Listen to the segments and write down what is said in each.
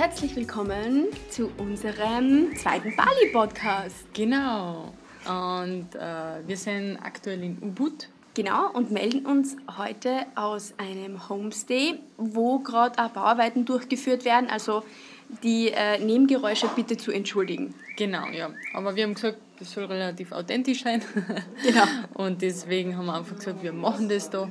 herzlich willkommen zu unserem zweiten Bali-Podcast. Genau. Und äh, wir sind aktuell in Ubud. Genau, und melden uns heute aus einem Homestay, wo gerade auch Bauarbeiten durchgeführt werden. Also die äh, Nebengeräusche bitte zu entschuldigen. Genau, ja. Aber wir haben gesagt, das soll relativ authentisch sein. Genau. Und deswegen haben wir einfach gesagt, wir machen das da,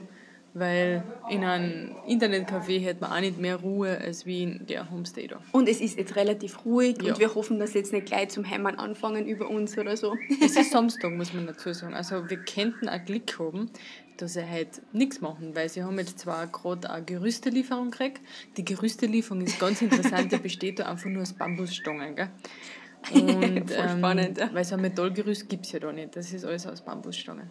weil in einem Internetcafé hätte man auch nicht mehr Ruhe als wie in der Homestay da. Und es ist jetzt relativ ruhig Ja. und wir hoffen, dass jetzt nicht gleich zum Hämmern anfangen über uns oder so. Es ist Samstag, muss man dazu sagen. Also wir könnten auch Glück haben, dass sie heute nichts machen, weil sie haben jetzt zwar gerade eine Gerüstelieferung gekriegt. Die Gerüstelieferung ist ganz interessant, die besteht da einfach nur aus Bambusstangen. Gell? Und, Voll spannend, ja. Weil so ein Metallgerüst gibt es ja da nicht. Das ist alles aus Bambusstangen.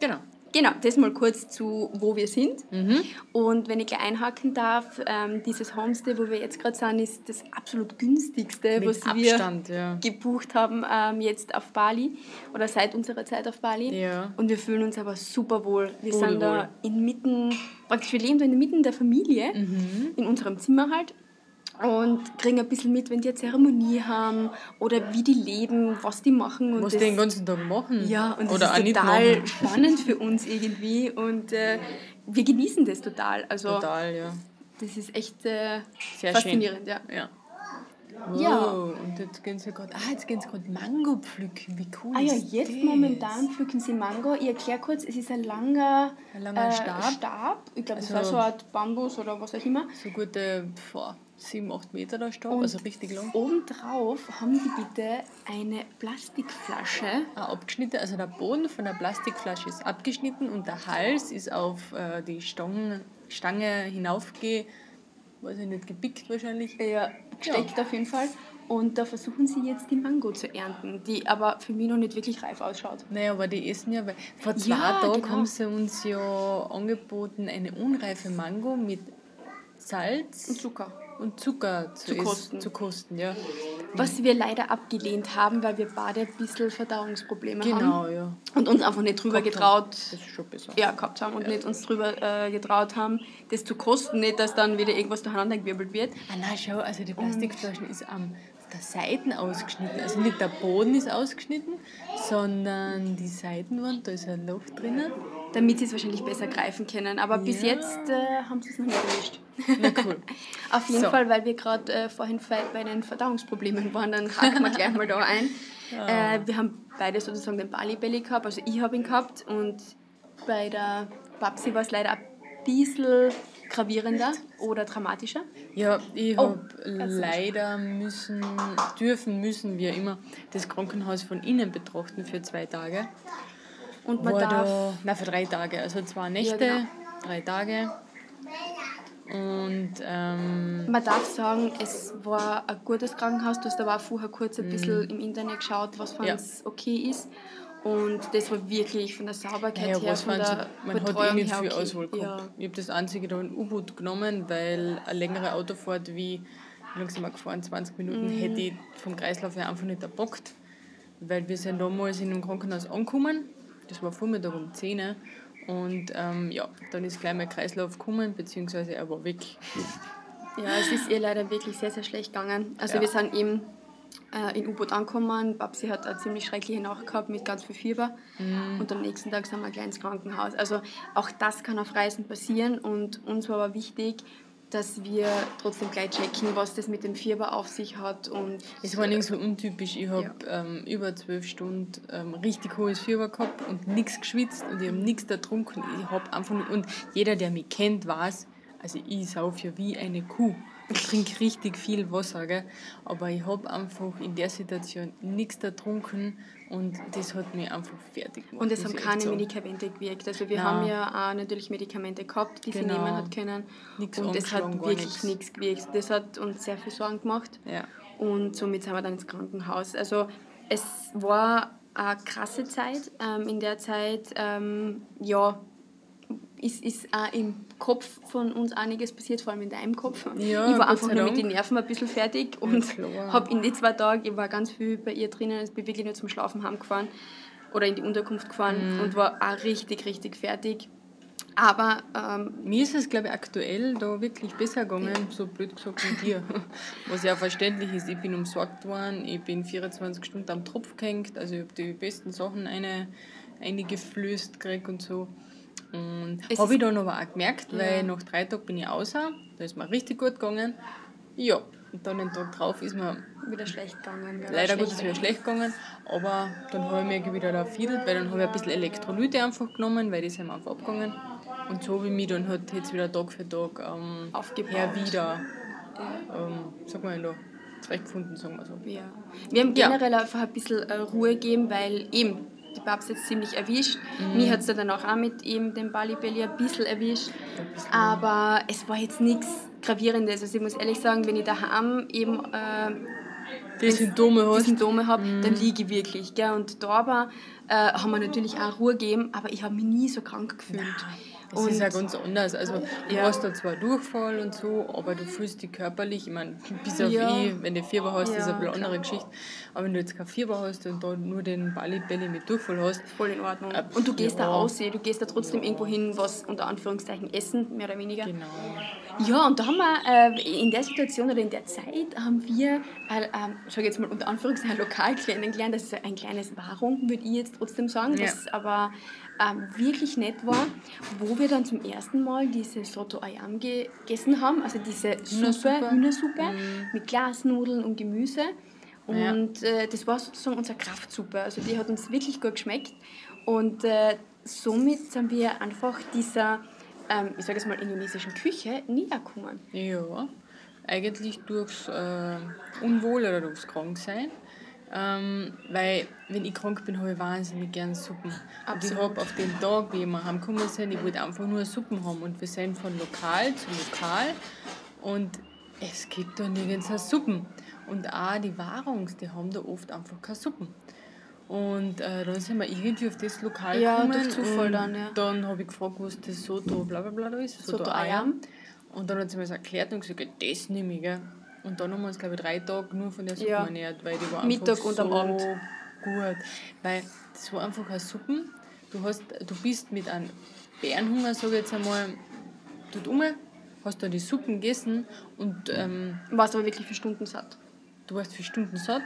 Genau. Genau, das mal kurz zu, wo wir sind. Mhm. Und wenn ich gleich einhaken darf, ähm, dieses Homestay, wo wir jetzt gerade sind, ist das absolut günstigste, Mit was Abstand, wir ja. gebucht haben ähm, jetzt auf Bali oder seit unserer Zeit auf Bali. Ja. Und wir fühlen uns aber super wohl. Wir Wohl, sind da inmitten, praktisch wir leben da inmitten der Familie, Mhm. in unserem Zimmer halt. Und kriegen ein bisschen mit, wenn die eine Zeremonie haben oder wie die leben, was die machen. Und Was das- die den ganzen Tag machen. ja, und das Oder auch ist total spannend für uns irgendwie und äh, wir genießen das total. Also Total, ja. das ist echt äh, faszinierend, ja. schön. Ja. Ja. Wow, und jetzt gehen sie gerade, ah, jetzt gehen sie gerade Mango pflücken. Wie cool Ah ja, ist jetzt das? momentan pflücken sie Mango. Ich erkläre kurz, es ist ein langer, Ein langer äh, Stab. Stab. Ich glaube, das Also- war so eine Art Bambus oder was auch immer. So gute boah, 7, 8 Meter der Stab, Und also richtig lang. Obendrauf haben die bitte eine Plastikflasche. Ah, abgeschnitten, also der Boden von der Plastikflasche ist abgeschnitten und der Hals ist auf äh, die Stange, Stange hinaufge, weiß ich nicht, gebickt wahrscheinlich. Ja, gesteckt auf jeden Fall. Und da versuchen sie jetzt die Mango zu ernten, die aber für mich noch nicht wirklich reif ausschaut. Naja, aber die essen ja, weil vor zwei Ja, Tagen genau. haben sie uns ja angeboten, eine unreife Mango mit Salz Und Zucker. und Zucker zu, Zu kosten. Zu kosten ja. Was wir leider abgelehnt haben, weil wir beide ein bisschen Verdauungsprobleme haben. Genau, ja. Und uns einfach nicht drüber Gehabt getraut, Das ist schon besser. ja, gehabt haben und nicht uns drüber äh, getraut haben, das zu kosten, nicht, dass dann wieder irgendwas durcheinander gewirbelt wird. Ah nein, schau, also die Plastikflaschen ist am der Seiten ausgeschnitten. Also nicht der Boden ist ausgeschnitten, sondern die Seitenwand, da ist ein Loch drinnen. Damit sie es wahrscheinlich besser greifen können. Aber bis Ja. jetzt äh, haben sie es noch nicht erwischt. Na cool. Auf jeden So. Fall, weil wir gerade äh, vorhin bei den Verdauungsproblemen waren, dann haken wir gleich mal da ein. Äh, wir haben beide sozusagen den Bali Belly gehabt, also ich habe ihn gehabt und bei der Babsi war es leider ein bisschen gravierender oder dramatischer. Ja, ich Oh, habe leider müssen, dürfen, müssen wir immer das Krankenhaus von innen betrachten für zwei Tage. Und man War darf da, nein, für drei Tage. Also zwei Nächte, genau. drei Tage. Und ähm, Man darf sagen, es war ein gutes Krankenhaus. Du hast aber auch vorher kurz ein bisschen im Internet geschaut, was Mhm. Ja. uns okay ist. Und das war wirklich von der Sauberkeit naja, her, was von der man hat eh Betreuung nicht viel okay. Auswahl gehabt. Ja. Ich habe das einzige da in U-Boot genommen, weil eine längere Autofahrt wie, wie lange sind wir gefahren, 20 Minuten, Mhm. hätte ich vom Kreislauf her einfach nicht erpackt. Weil wir sind damals in einem Krankenhaus angekommen, das war Vormittag um 10 Uhr. Und ähm, ja, dann ist gleich mein Kreislauf gekommen, beziehungsweise er war weg. Ja, es ist ihr leider wirklich sehr, sehr schlecht gegangen. Also Ja. wir sind eben äh, in U-Boot angekommen. Babsi hat eine ziemlich schreckliche Nacht gehabt mit ganz viel Fieber. Mhm. Und am nächsten Tag sind wir gleich ins Krankenhaus. Also auch das kann auf Reisen passieren. Und uns war aber wichtig, dass wir trotzdem gleich checken, was das mit dem Fieber auf sich hat. Und Es war nicht so untypisch. Ich habe ähm, über zwölf Stunden ähm, richtig hohes Fieber gehabt und nichts geschwitzt und ich habe nichts getrunken. Ich habe einfach und jeder, der mich kennt, weiß, also ich saufe ja wie eine Kuh. Ich trinke richtig viel Wasser, gell? aber ich habe einfach in der Situation nichts getrunken und das hat mich einfach fertig gemacht. Und es haben keine. Medikamente gewirkt. Also wir Nein. haben ja auch natürlich Medikamente gehabt, die sie Genau. nehmen hat können. Nichts und es hat wirklich nichts. nichts gewirkt. Das hat uns sehr viel Sorgen gemacht. Ja. Und somit sind wir dann ins Krankenhaus. Also es war eine krasse Zeit. Ähm, in der Zeit, ähm, ja, ist, ist auch im Kopf von uns einiges passiert, vor allem in deinem Kopf. Ja, ich war einfach nur mit den Nerven ein bisschen fertig und klar. habe in den zwei Tagen, ich war ganz viel bei ihr drinnen, ich bin wirklich nur zum Schlafen heimgefahren oder in die Unterkunft gefahren Mhm. und war auch richtig, richtig fertig. Aber ähm, mir ist es, glaube ich, aktuell da wirklich besser gegangen, ja. so blöd gesagt wie dir. Was ja verständlich ist, ich bin umsorgt worden, ich bin 24 Stunden am Tropf gehängt, also ich habe die besten Sachen eine, eingeflößt gekriegt und so. Und habe ich dann aber auch gemerkt, ja. weil nach drei Tagen bin ich außer, da ist mir richtig gut gegangen. Ja, und dann den Tag drauf ist mir wieder schlecht gegangen. Gell? Leider Gottes wieder schlecht gegangen, aber dann habe ich mich wieder da erfidelt, weil dann habe ich ein bisschen Elektrolyte einfach genommen, weil die sind einfach abgegangen. Und so habe ich mich dann halt jetzt wieder Tag für Tag ähm, her wieder, ähm, sag mal da, zurechtgefunden, sagen wir so. Ja. Wir haben generell ja. einfach ein bisschen äh, Ruhe gegeben, weil eben die Babs jetzt ziemlich erwischt. Mhm. Mich hat es dann auch, auch mit eben dem Bali Belly ein bisschen erwischt. Aber es war jetzt nichts Gravierendes. Also ich muss ehrlich sagen, wenn ich daheim eben äh, die Symptome, die Symptome habe, mhm. dann liege ich wirklich. Gell? Und da aber, äh, haben wir natürlich auch Ruhe gegeben, aber ich habe mich nie so krank gefühlt. Nein. Das und ist ja ganz anders. Also du ja. hast da zwar Durchfall und so, aber du fühlst dich körperlich, ich meine, bis auf ja. eh, wenn du Fieber hast, ja, ist eine andere klar. Geschichte. Aber wenn du jetzt kein Fieber hast und da nur den Ballibelli mit Durchfall hast. Voll in Ordnung. Äh, und du gehst ja. da raus, du gehst da trotzdem irgendwo hin, was unter Anführungszeichen essen, mehr oder weniger. Genau. Ja, und da haben wir äh, in der Situation oder in der Zeit haben wir, äh, äh, schau jetzt mal unter Anführungszeichen lokal kennengelernt, das ist ein kleines Wahrung, würde ich jetzt trotzdem sagen, das aber ähm, wirklich nett war, wo wir dann zum ersten Mal diese Soto Ayam gegessen haben, also diese Suppe, Hühnersuppe mhm. mit Glasnudeln und Gemüse. Und ja. äh, das war sozusagen unsere Kraftsuppe. Also die hat uns wirklich gut geschmeckt. Und äh, somit sind wir einfach dieser, ähm, ich sage jetzt mal, indonesischen Küche näher gekommen. Ja, eigentlich durchs äh, Unwohl oder durchs Kranksein. Ähm, weil, wenn ich krank bin, habe ich wahnsinnig gerne Suppen. Und ich habe auf den Tag, wie wir heimgekommen sind, ich wollte einfach nur Suppen haben. Und wir sind von lokal zu lokal. Und es gibt da nirgends Suppen. Und auch die Warungs, die haben da oft einfach keine Suppen. Und äh, dann sind wir irgendwie auf das Lokal ja, gekommen. Durch Zufall dann, ja. Dann habe ich gefragt, was das Soto bla bla bla ist. Soto, Soto Ayam. Und dann hat sie mir das erklärt und gesagt, das nehme ich. Gell. Und dann haben wir uns, glaube ich, drei Tage nur von der Suppe ja. ernährt, weil die war Mittag und so am Abend. gut. Weil das war einfach eine Suppe. Du, hast, du bist mit einem Bärenhunger, sage ich jetzt einmal, dort um, hast da die Suppen gegessen und... Ähm, warst aber wirklich für Stunden satt. Du warst für Stunden satt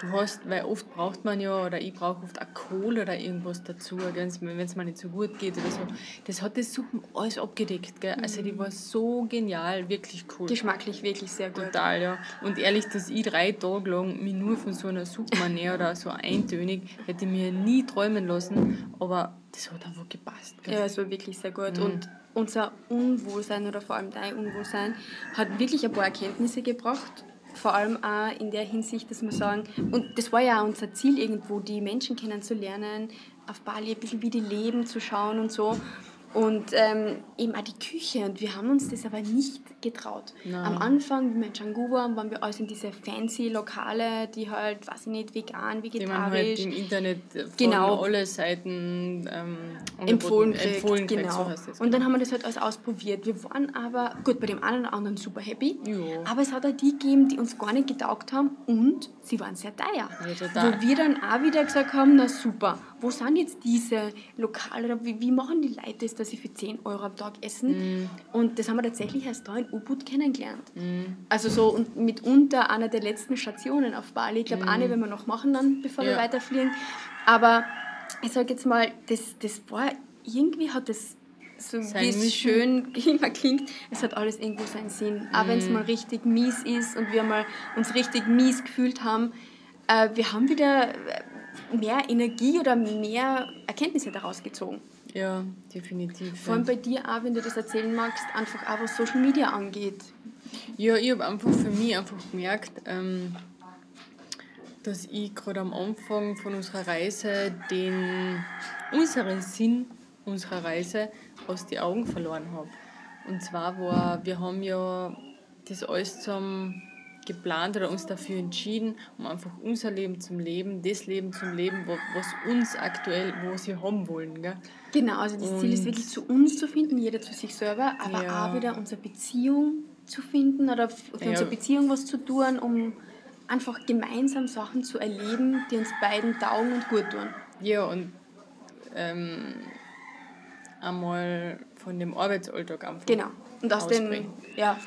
Du hast, weil oft braucht man ja, oder ich brauche oft auch Kohl oder irgendwas dazu, wenn es mir nicht so gut geht oder so. Das hat das Suppen alles abgedeckt. Gell? Also die war so genial, wirklich cool. Geschmacklich wirklich sehr gut. Total, ja. Und ehrlich, dass ich drei Tage lang mich nur von so einer Suppe ernähre oder so eintönig, hätte ich mir nie träumen lassen, aber das hat einfach gepasst. Gell? Ja, es war wirklich sehr gut. Mhm. Und unser Unwohlsein oder vor allem dein Unwohlsein hat wirklich ein paar Erkenntnisse gebracht vor allem auch in der Hinsicht, dass wir sagen, und das war ja auch unser Ziel irgendwo, die Menschen kennenzulernen, auf Bali ein bisschen wie die leben, zu schauen und so. Und ähm, eben auch die Küche. Und wir haben uns das aber nicht getraut. Nein. Am Anfang, wie wir in Canggu waren, waren wir alles in diese fancy Lokale, die halt, weiß ich nicht, vegan, vegetarisch. Die man halt im Internet von genau. alle Seiten ähm, empfohlen kriegt. Empfohlen kriegt genau. So das, genau. Und dann haben wir das halt alles ausprobiert. Wir waren aber, gut, bei dem einen oder anderen super happy. Jo. Aber es hat auch die gegeben, die uns gar nicht getaugt haben und sie waren sehr teuer. Ja, Wo wir dann auch wieder gesagt haben, na super, wo sind jetzt diese Lokale, wie, wie machen die Leute das, dass sie für 10 Euro am Tag essen? Mm. Und das haben wir tatsächlich erst da in Ubud kennengelernt. Mm. Also so und mitunter einer der letzten Stationen auf Bali. Ich glaube, mm. eine werden wir noch machen dann, bevor ja. wir weiterfliegen. Aber ich sage jetzt mal, das, das war, irgendwie hat das so wie es schön immer klingt, es hat alles irgendwo seinen Sinn. Auch wenn es mal richtig mies ist und wir mal uns richtig mies gefühlt haben, äh, wir haben wieder mehr Energie oder mehr Erkenntnisse daraus gezogen. Ja, definitiv. Vor allem bei dir auch, wenn du das erzählen magst, einfach auch was Social Media angeht. Ja, ich habe einfach für mich einfach gemerkt, ähm, dass ich gerade am Anfang von unserer Reise den unseren Sinn unserer Reise aus den Augen verloren habe. Und zwar war, wir haben ja das alles zum geplant oder uns dafür entschieden, um einfach unser Leben zum Leben, das Leben zum Leben, was uns aktuell, wo sie haben wollen. Gell? Genau, also das und Ziel ist wirklich zu uns zu finden, jeder zu sich selber, aber ja. auch wieder unsere Beziehung zu finden oder für ja. unsere Beziehung was zu tun, um einfach gemeinsam Sachen zu erleben, die uns beiden taugen und gut tun. Ja, und ähm, einmal von dem Arbeitsalltag einfach Genau. Und aus dem, ja.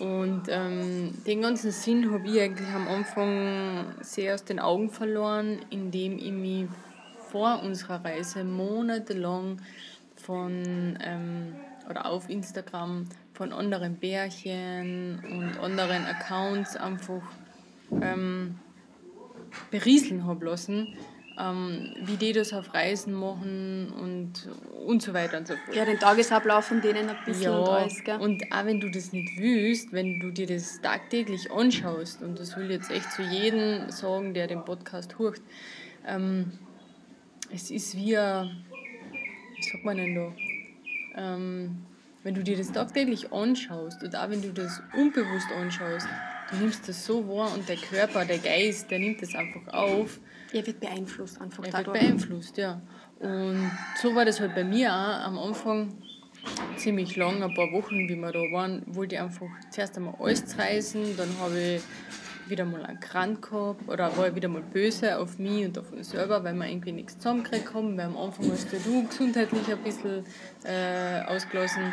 Und ähm, den ganzen Sinn habe ich eigentlich am Anfang sehr aus den Augen verloren, indem ich mich vor unserer Reise monatelang von ähm, oder auf Instagram von anderen Bärchen und anderen Accounts einfach ähm, berieseln habe lassen, ähm, wie die das auf Reisen machen und, und so weiter und so fort. Ja, den Tagesablauf von denen ein bisschen Ja, und alles, gell? und auch wenn du das nicht willst, wenn du dir das tagtäglich anschaust, und das will ich jetzt echt zu jedem sagen, der den Podcast hört, ähm, es ist wie ein, wie sagt man denn da, ähm, wenn du dir das tagtäglich anschaust und auch wenn du das unbewusst anschaust, du nimmst das so wahr und der Körper, der Geist, der nimmt das einfach auf Er wird beeinflusst einfach er wird beeinflusst, ja. Und so war das halt bei mir auch am Anfang ziemlich lang, ein paar Wochen, wie wir da waren, wollte ich einfach zuerst einmal alles reißen, dann habe ich wieder mal einen Krank gehabt oder war wieder mal böse auf mich und auf uns selber, weil wir irgendwie nichts zusammengekriegt haben, weil am Anfang hast du gesundheitlich ein bisschen äh, ausgelassen.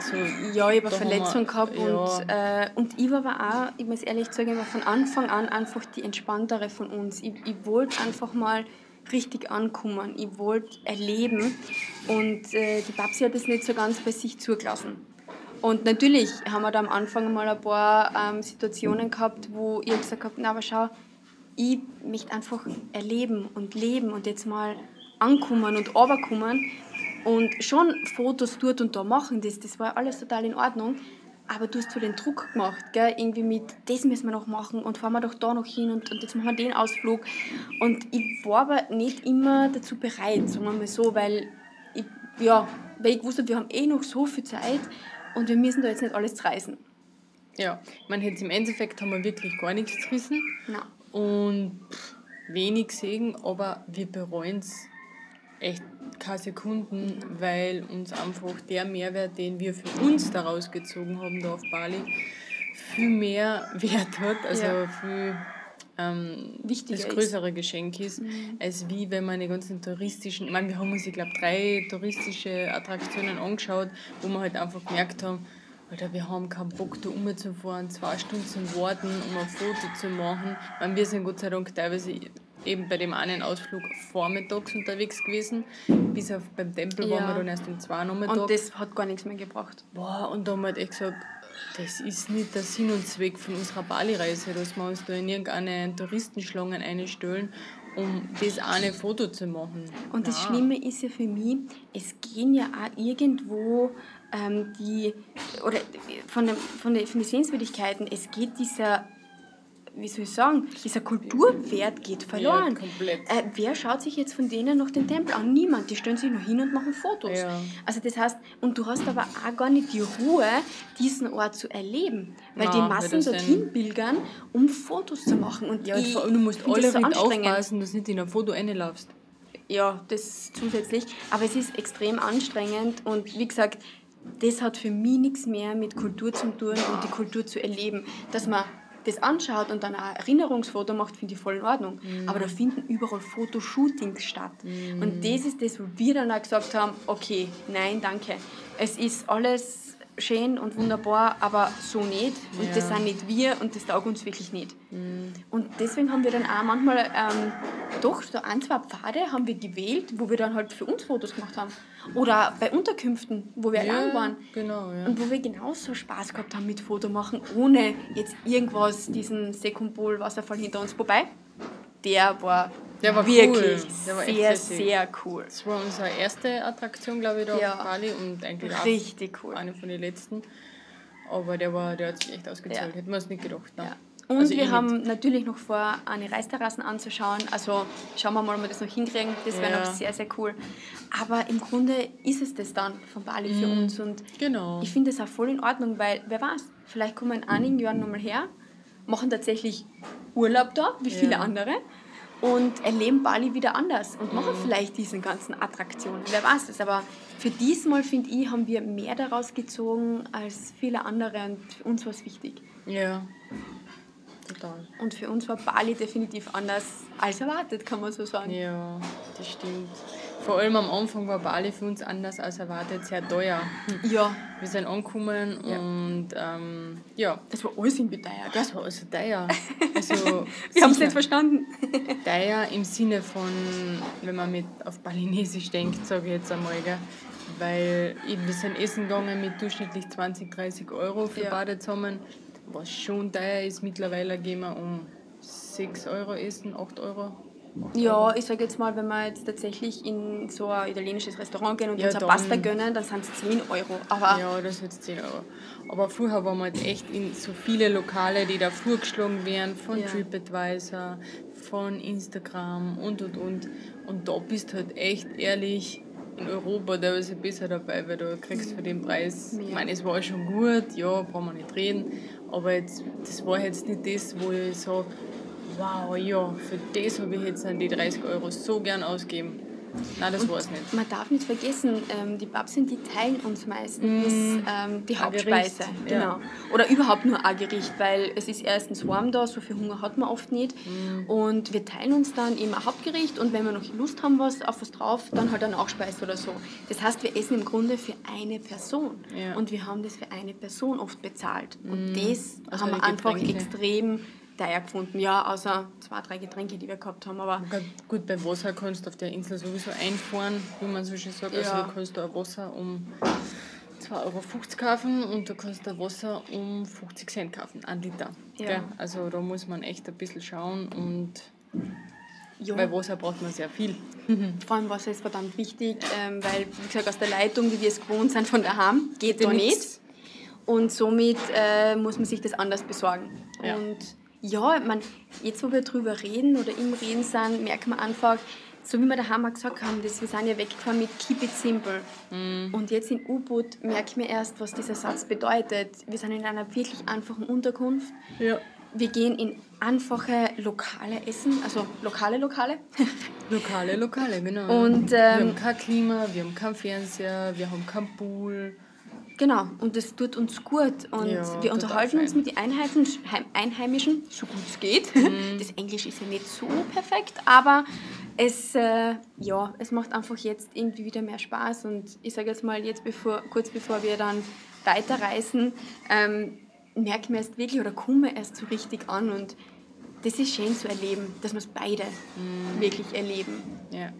So, Ja, ich habe eine Verletzung wir- gehabt ja. und, äh, und ich war aber auch, ich muss ehrlich sagen, ich war von Anfang an einfach die entspanntere von uns. Ich, ich wollte einfach mal richtig ankommen, ich wollte erleben und äh, die Babsi hat das nicht so ganz bei sich zugelassen. Und natürlich haben wir da am Anfang mal ein paar ähm, Situationen gehabt, wo ich gesagt habe, na aber schau, ich möchte einfach erleben und leben und jetzt mal ankommen und runterkommen und schon Fotos dort und da machen, das, das war alles total in Ordnung. Aber du hast so den Druck gemacht, gell? irgendwie mit, das müssen wir noch machen und fahren wir doch da noch hin und, und jetzt machen wir den Ausflug. Und ich war aber nicht immer dazu bereit, sagen wir mal so, weil ich, ja, weil ich wusste, wir haben eh noch so viel Zeit und wir müssen da jetzt nicht alles reißen. Ja, man hätte im Endeffekt haben wir wirklich gar nichts gerissen. Na. und wenig Segen, aber wir bereuen es echt keine Sekunden, weil uns einfach der Mehrwert, den wir für uns daraus gezogen haben, da auf Bali, viel mehr Wert hat, also Ja. viel ähm, Wichtiger das ist. größere Geschenk ist, als wie wenn man die ganzen touristischen, ich meine, wir haben uns, ich glaube, drei touristische Attraktionen angeschaut, wo wir halt einfach gemerkt haben, Alter, wir haben keinen Bock, da rumzufahren, zwei Stunden zu warten, um ein Foto zu machen. Ich meine, wir sind Gott sei Dank teilweise eben bei dem einen Ausflug vormittags unterwegs gewesen. Bis auf beim Tempel waren Ja. wir dann erst um zwei Nachmittag. Und das hat gar nichts mehr gebracht. Boah, und da haben wir halt echt gesagt, das ist nicht der Sinn und Zweck von unserer Bali-Reise, dass wir uns da in irgendeine Touristenschlangen einstellen, um das eine Foto zu machen. Und das. Schlimme ist ja für mich, es gehen ja auch irgendwo ähm, die, oder von, den, von, den, von den Sehenswürdigkeiten, es geht dieser, wie soll ich sagen, dieser Kulturwert geht verloren. Ja, komplett. Äh, wer schaut sich jetzt von denen noch den Tempel an? Niemand. Die stellen sich nur hin und machen Fotos. Ja. Also das heißt, und du hast aber auch gar nicht die Ruhe, diesen Ort zu erleben. Weil Na, die Massen dorthin pilgern, um Fotos zu machen. Und Ja, und ich du musst alle so aufpassen, dass du nicht in ein Foto reinlaufst. Ja, das zusätzlich. Aber es ist extrem anstrengend und wie gesagt, das hat für mich nichts mehr mit Kultur zu tun und die Kultur zu erleben. Dass man das anschaut und dann ein Erinnerungsfoto macht, finde ich voll in Ordnung. Aber da finden überall Fotoshootings statt. Und das ist das, wo wir dann auch gesagt haben, okay, nein, danke. Es ist alles schön und wunderbar, aber so nicht. Und Ja. das sind nicht wir und das taugt uns wirklich nicht. Und deswegen haben wir dann auch manchmal ähm, doch so ein, zwei Pfade haben wir gewählt, wo wir dann halt für uns Fotos gemacht haben. Oder bei Unterkünften, wo wir allein waren. genau, ja. Und wo wir genauso Spaß gehabt haben mit Fotomachen, ohne jetzt irgendwas, diesen Sekumpol-Wasserfall hinter uns. Wobei, der war, Der war wirklich cool. Der war sehr, sehr cool. Das war unsere erste Attraktion, glaube ich, da Ja. auf Bali und eigentlich Richtig cool. eine von den letzten. Aber der, war, der hat sich echt ausgezahlt. Ja. Hätten wir es nicht gedacht. Ne? Ja. Und Also wir nicht. haben natürlich noch vor, eine Reisterrassen anzuschauen. Also schauen wir mal, ob wir das noch hinkriegen. Das wäre Ja. noch sehr, sehr cool. Aber im Grunde ist es das dann von Bali für uns. Und Genau. ich finde es auch voll in Ordnung, weil wer weiß, vielleicht kommen wir in einigen Jahren nochmal her, machen tatsächlich Urlaub da, wie viele andere. Und erleben Bali wieder anders und machen Mhm. vielleicht diese ganzen Attraktionen. Wer weiß das. Aber für diesmal, finde ich, haben wir mehr daraus gezogen als viele andere und für uns war es wichtig. Ja. Total. Und für uns war Bali definitiv anders als erwartet, kann man so sagen. Ja, das stimmt. Vor allem am Anfang war Bali für uns anders als erwartet sehr teuer. Ja. Wir sind angekommen Ja. und ähm, ja, Das war alles irgendwie teuer, das war also teuer. Also Wir haben es nicht verstanden. teuer im Sinne von, wenn man mit auf Balinesisch denkt, sage ich jetzt einmal, gell? Weil eben, wir sind essen gegangen mit durchschnittlich 20, 30 Euro für Ja. beide zusammen, was schon teuer ist. Mittlerweile gehen wir um 6 Euro essen, 8 Euro. Ja, ich sage jetzt mal, wenn wir jetzt tatsächlich in so ein italienisches Restaurant gehen und Ja, uns eine Pasta gönnen, dann sind es 10 Euro. Aber Ja, das jetzt 10 Euro. Aber vorher waren wir halt echt in so viele Lokale, die da vorgeschlagen werden, von Ja. TripAdvisor, von Instagram und und und. Und da bist du halt echt ehrlich in Europa teilweise besser dabei, weil du kriegst für den Preis, Ja. ich meine, es war schon gut, ja, brauchen wir nicht reden, aber jetzt, das war jetzt nicht das, wo ich sage, wow, ja, für das habe ich jetzt die 30 Euro so gern ausgeben. Nein, das war es nicht. man darf nicht vergessen, ähm, die Babsen, die teilen uns meistens ähm, die Hauptspeise. Gericht, Genau. ja. Oder überhaupt nur ein Gericht, weil es ist erstens warm da, so viel Hunger hat man oft nicht. Und wir teilen uns dann eben ein Hauptgericht und wenn wir noch Lust haben was, auf was drauf, dann halt eine Nachspeise oder so. Das heißt, wir essen im Grunde für eine Person. Ja. Und wir haben das für eine Person oft bezahlt. Und das Also haben wir einfach Getränke. extrem teuer gefunden. Ja, außer zwei, drei Getränke, die wir gehabt haben. Aber Gut, bei Wasser kannst du auf der Insel sowieso einfahren, wie man so schön sagt. Also Ja. du kannst da Wasser um 2,50 Euro kaufen und du kannst da Wasser um 50 Cent kaufen, ein Liter. Ja. Gell? Also da muss man echt ein bisschen schauen und ja. bei Wasser braucht man sehr viel. Vor allem Wasser ist verdammt wichtig, ähm, weil, wie gesagt, aus der Leitung, wie wir es gewohnt sind von daheim, geht da nix. nicht. Und somit äh, muss man sich das anders besorgen. Ja. Und ja, man, jetzt wo wir drüber reden oder im Reden sind, merkt man einfach, so wie wir daheim auch gesagt haben, dass wir sind ja weggefahren mit Keep it simple. Mhm. Und jetzt in U-Boot merke ich mir erst, was dieser Satz bedeutet. Wir sind in einer wirklich einfachen Unterkunft. Ja. Wir gehen in einfache Lokale essen, also lokale Lokale. Lokale, Lokale, genau. Und, wir ähm, haben kein Klima, wir haben keinen Fernseher, wir haben keinen Pool. Genau, und das tut uns gut. Und Ja, wir unterhalten uns mit den Einheimischen, Heim- Einheimischen, so gut es geht. Mhm. Das Englisch ist ja nicht so perfekt, aber es, äh, ja, es macht einfach jetzt irgendwie wieder mehr Spaß. Und ich sage jetzt mal, jetzt bevor, kurz bevor wir dann weiterreisen, ähm, merken wir erst wirklich oder kommen wir erst so richtig an. Und das ist schön zu erleben, dass wir es beide Mhm. wirklich erleben Ja.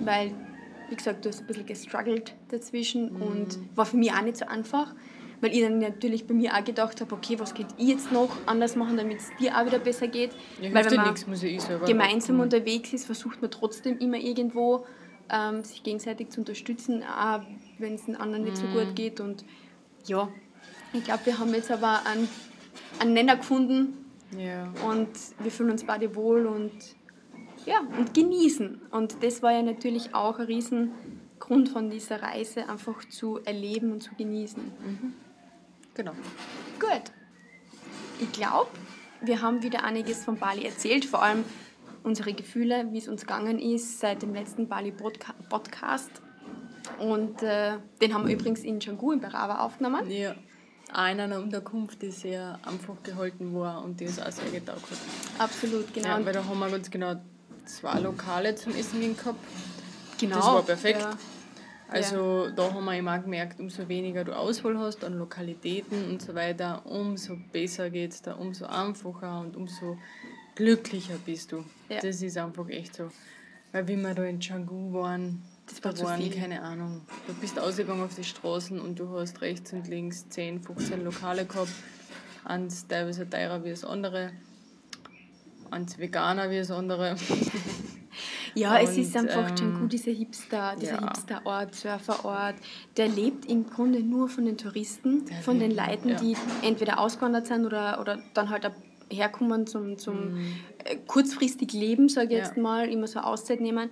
weil, wie gesagt, du hast ein bisschen gestruggelt dazwischen Mhm. und war für mich auch nicht so einfach, weil ich dann natürlich bei mir auch gedacht habe, okay, was könnte ich jetzt noch anders machen, damit es dir auch wieder besser geht. Ja, weil wenn man nichts, muss ich eh selber gemeinsam machen. unterwegs ist, versucht man trotzdem immer irgendwo ähm, sich gegenseitig zu unterstützen, auch wenn es den anderen nicht so Mhm. gut geht. Und ja, ich glaube, wir haben jetzt aber einen, einen Nenner gefunden, Ja. und wir fühlen uns beide wohl und ja, und genießen. Und das war ja natürlich auch ein Riesengrund von dieser Reise, einfach zu erleben und zu genießen. Genau. Gut. Ich glaube, wir haben wieder einiges von Bali erzählt, vor allem unsere Gefühle, wie es uns gegangen ist seit dem letzten Bali Podca- Podcast. Und äh, den haben wir übrigens in Canggu in Berawa aufgenommen. Ja. Auch in einer Unterkunft, die sehr einfach gehalten war und die uns auch sehr getaugt hat. Absolut, genau. Ja, weil da haben wir ganz genau zwei Lokale zum Essen gehen gehabt. genau. das war perfekt. Ja. Also da haben wir immer gemerkt, umso weniger du Auswahl hast an Lokalitäten und so weiter, umso besser geht es da, umso einfacher und umso glücklicher bist du. Ja. Das ist einfach echt so. Weil wie wir da in Canggu waren, Das war da zu waren, viel. keine Ahnung, du bist ausgegangen auf die Straßen und du hast rechts und links 10, 15 Lokale gehabt. Eins teilweise teurer wie das andere, eins veganer wie das andere. Ja, es Und, ist einfach ähm, Canggu, dieser Hipster, dieser ja. Hipsterort, Surferort, der lebt im Grunde nur von den Touristen, Der von den Leuten, ja. die entweder ausgewandert sind oder, oder dann halt herkommen zum, zum Mhm. äh, kurzfristig Leben, sage ich Ja. jetzt mal, immer so Auszeit nehmen.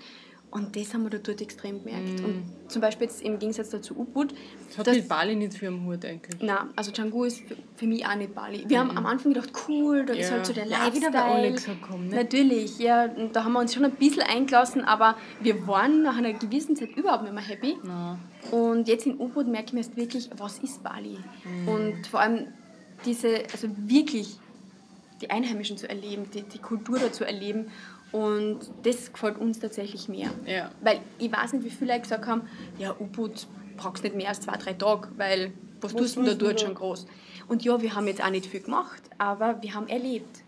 Und das haben wir da dort extrem gemerkt. Und zum Beispiel jetzt im Gegensatz dazu Ubud, Das hat mit Bali nicht für am Hut eigentlich. Nein, also Canggu ist für, mich auch nicht Bali. Wir haben am Anfang gedacht, cool, da ist Ja. halt so der Ja, Lifestyle. wieder, weil alle gesagt haben, ne? Natürlich, ja, da haben wir uns schon ein bisschen eingelassen, aber wir waren nach einer gewissen Zeit überhaupt nicht mehr happy. Na, Und jetzt in U-Boot merke ich mir erst wirklich, was ist Bali? Mhm. Und vor allem diese, also wirklich die Einheimischen zu erleben, die, die Kultur da zu erleben Und das gefällt uns tatsächlich mehr. Ja. Weil ich weiß nicht, wie viele Leute gesagt haben, ja, U-Boot brauchst nicht mehr als zwei, drei Tage, weil was, Was tust du da dort schon groß? Und ja, wir haben jetzt auch nicht viel gemacht, aber wir haben erlebt.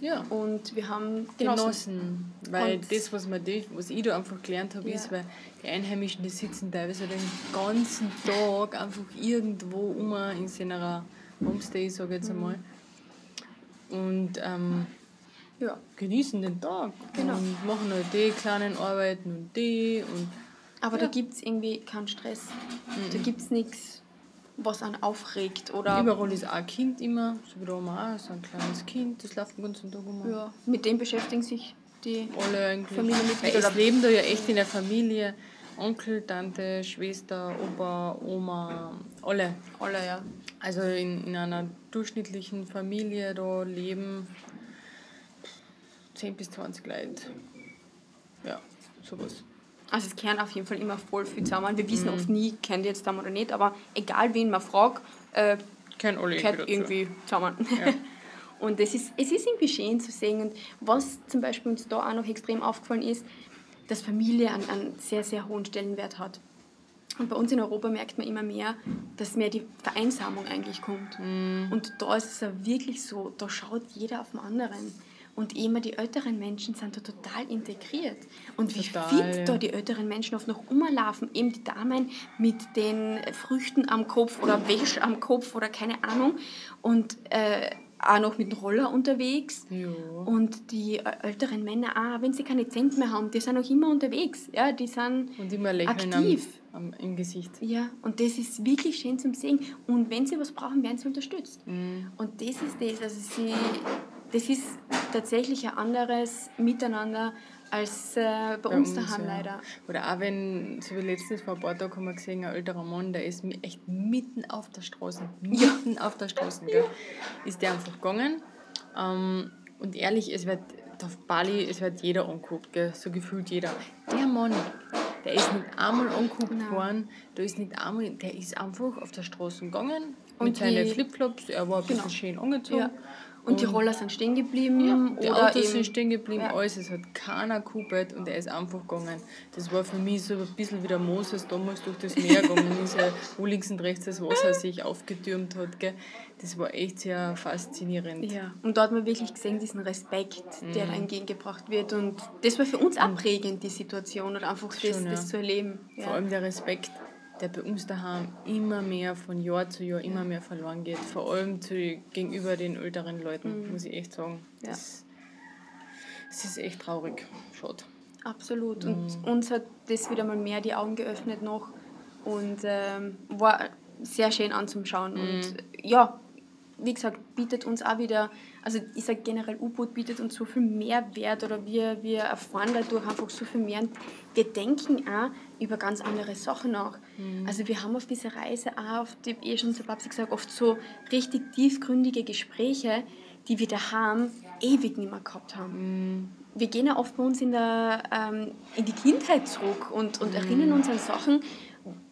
Ja. Und wir haben genossen. genossen. Weil Und- das, was, man was ich da einfach gelernt habe, Ja. ist, weil die Einheimischen, die sitzen teilweise den ganzen Tag einfach irgendwo um in seiner Homestay, sage ich Mhm. jetzt einmal. Und ähm, Ja. genießen den Tag. Genau. Und machen halt die kleinen Arbeiten und die. Und Aber Ja. da gibt es irgendwie keinen Stress. Da gibt es nichts, was einen aufregt. Oder überall ist auch ein Kind immer, so wie da auch, so ein kleines Kind, das läuft den ganzen Tag um. ja, mit dem beschäftigen sich die. Alle eigentlich. Familienmitglieder oder- leben da ja echt in der Familie. Onkel, Tante, Schwester, Opa, Oma, alle. Alle, ja. Also in, in einer durchschnittlichen Familie da leben 10 bis 20 Leute. Ja, sowas. Also es kehren auf jeden Fall immer voll viel zusammen. Wir Mhm. wissen oft nie, kennt ihr jetzt zusammen oder nicht, aber egal wen man fragt, äh, Kennen alle dazu. irgendwie zusammen. Ja. Und das ist, es ist irgendwie schön zu sehen. Und was zum Beispiel uns da auch noch extrem aufgefallen ist, dass Familie einen, einen sehr, sehr hohen Stellenwert hat. Und bei uns in Europa merkt man immer mehr, dass mehr die Vereinsamung eigentlich kommt. Mhm. Und da ist es ja wirklich so, da schaut jeder auf den anderen. Und immer die älteren Menschen sind da total integriert. Und wie Total, fit ja. da die älteren Menschen oft noch umlaufen. Eben die Damen mit den Früchten am Kopf oder Wäsche am Kopf oder keine Ahnung. Und äh, auch noch mit dem Roller unterwegs. Ja. Und die äh, älteren Männer auch, wenn sie keine Cent mehr haben, die sind auch immer unterwegs. Ja, die sind Und immer Lächeln am, aktiv. am, im Gesicht. Ja, und das ist wirklich schön zum Sehen. Und wenn sie was brauchen, werden sie unterstützt. Mhm. Und das ist das, also sie, das ist tatsächlich ein anderes Miteinander als äh, bei, uns daheim ja. leider. Oder auch wenn, so wie letztens vor ein paar Tagen haben wir gesehen, ein älterer Mann, der ist echt mitten auf der Straße, mitten auf der Straße, gell, ist der einfach gegangen. Ähm, und ehrlich, es wird auf Bali, es wird jeder angeguckt, gell, so gefühlt jeder. Der Mann, der ist nicht einmal angeguckt Nein. worden, da ist nicht einmal, der ist einfach auf der Straße gegangen Und mit seinen Flipflops, er war ein bisschen Genau. schön angezogen. Und, die Roller sind stehen geblieben. Ja, die oder Autos sind stehen geblieben, Ja. alles, es hat keiner gekuppelt und er ist einfach gegangen. Das war für mich so ein bisschen wie der Moses damals durch das Meer gegangen ist, wo links und rechts das Wasser sich aufgetürmt hat. Gell. Das war echt sehr faszinierend. Ja, und da hat man wirklich gesehen, diesen Respekt, der Mhm. da entgegengebracht wird. Und das war für uns auch prägend, die Situation, oder einfach das, Schon, ja. das zu erleben. Vor allem der Respekt, der bei uns daheim immer mehr von Jahr zu Jahr immer mehr verloren geht. Vor allem zu, gegenüber den älteren Leuten, muss ich echt sagen. Ja. Das, das ist echt traurig. Schade. Absolut. Mhm. Und uns hat das wieder mal mehr die Augen geöffnet noch und ähm, war sehr schön anzuschauen. Mhm. Und ja, wie gesagt, bietet uns auch wieder, also ich sage generell, U-Boot bietet uns so viel Mehrwert oder wir, wir erfahren dadurch einfach so viel mehr. Und wir denken auch über ganz andere Sachen nach. Mhm. Also wir haben auf dieser Reise auch, auf die, eh schon zu Babsi gesagt, oft so richtig tiefgründige Gespräche, die wir daheim ewig nicht mehr gehabt haben wir gehen ja oft bei uns in, der, ähm, in die Kindheit zurück und, und erinnern uns an Sachen,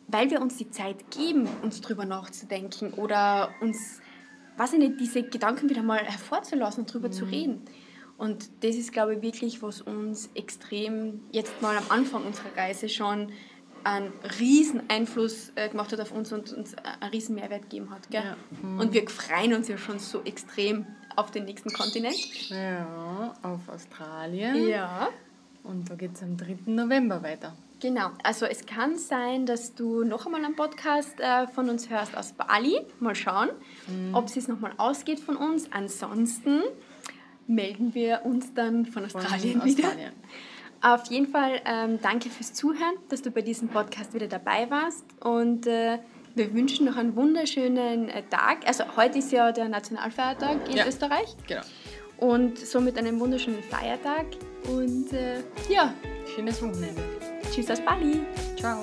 weil wir uns die Zeit geben, uns drüber nachzudenken oder uns, weiß ich nicht, diese Gedanken wieder mal hervorzulassen und drüber zu reden. Und das ist, glaube ich, wirklich, was uns extrem jetzt mal am Anfang unserer Reise schon einen riesen Einfluss äh, gemacht hat auf uns und uns einen riesen Mehrwert gegeben hat. Gell? Ja. Und wir freuen uns ja schon so extrem auf den nächsten Kontinent. Ja, auf Australien. Ja. Und da geht es am 3. November weiter. Genau, also es kann sein, dass du noch einmal einen Podcast äh, von uns hörst aus Bali. Mal schauen, ob es nochmal ausgeht von uns. Ansonsten melden wir uns dann von Von Australien wieder. Australien. Auf jeden Fall ähm, danke fürs Zuhören, dass du bei diesem Podcast wieder dabei warst und äh, wir wünschen noch einen wunderschönen äh, Tag. Also heute ist ja der Nationalfeiertag in Ja. Österreich Genau. und somit einen wunderschönen Feiertag und äh, ja, Schönes Wochenende. Tschüss aus Bali. Ciao.